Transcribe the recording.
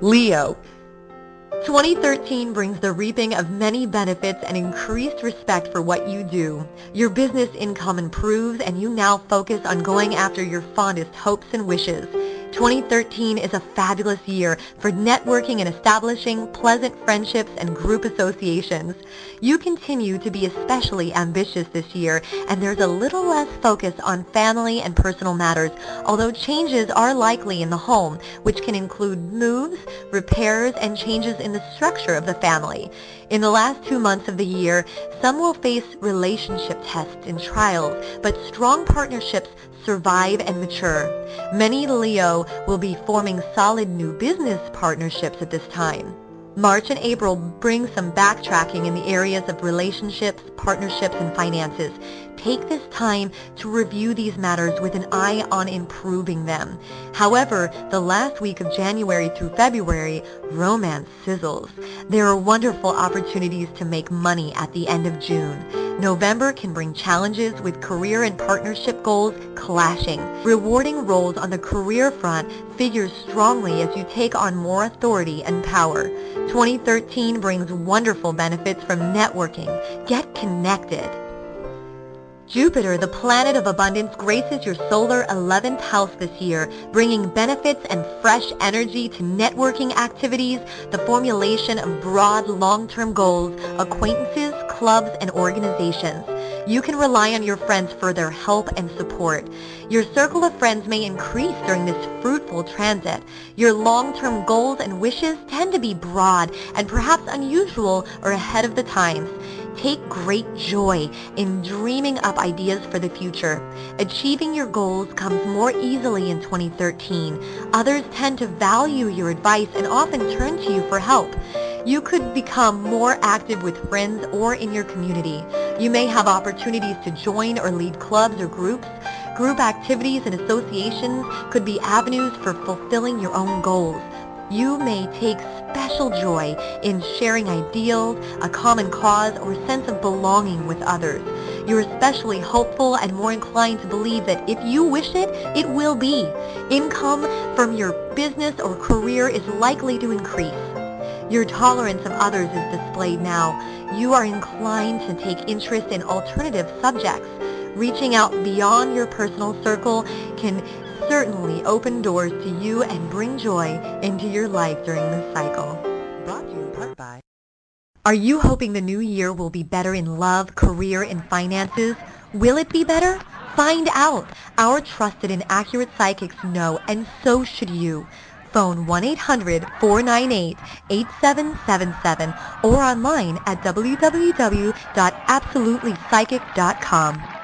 Leo. 2013 brings the reaping of many benefits and increased respect for what you do. Your business income improves and you now focus on going after your fondest hopes and wishes. 2013 is a fabulous year for networking and establishing pleasant friendships and group associations. You continue to be especially ambitious this year, and there's a little less focus on family and personal matters, although changes are likely in the home, which can include moves, repairs, and changes in the structure of the family. In the last two months of the year, some will face relationship tests and trials, but strong partnerships survive and mature. Many Leo will be forming solid new business partnerships at this time. March and April bring some backtracking in the areas of relationships, partnerships, and finances. Take this time to review these matters with an eye on improving them. However, the last week of January through February, romance sizzles. There are wonderful opportunities to make money at the end of June. November can bring challenges with career and partnership goals clashing. Rewarding roles on the career front figures strongly as you take on more authority and power. 2013 brings wonderful benefits from networking. Get connected. Jupiter, the planet of abundance, graces your solar 11th house this year, bringing benefits and fresh energy to networking activities, the formulation of broad long-term goals, acquaintances, clubs, and organizations. You can rely on your friends for their help and support. Your circle of friends may increase during this fruitful transit. Your long-term goals and wishes tend to be broad and perhaps unusual or ahead of the times. Take great joy in dreaming up ideas for the future. Achieving your goals comes more easily in 2013. Others tend to value your advice and often turn to you for help. You could become more active with friends or in your community. You may have opportunities to join or lead clubs or groups. Group activities and associations could be avenues for fulfilling your own goals. You may take special joy in sharing ideals, a common cause, or sense of belonging with others. You're especially hopeful and more inclined to believe that if you wish it, it will be. Income from your business or career is likely to increase. Your tolerance of others is displayed now. You are inclined to take interest in alternative subjects. Reaching out beyond your personal circle can certainly open doors to you and bring joy into your life during this cycle. Brought to you in part by... Are you hoping the new year will be better in love, career, and finances? Will it be better? Find out. Our trusted and accurate psychics know, and so should you. Phone 1-800-498-8777 or online at www.absolutelypsychic.com.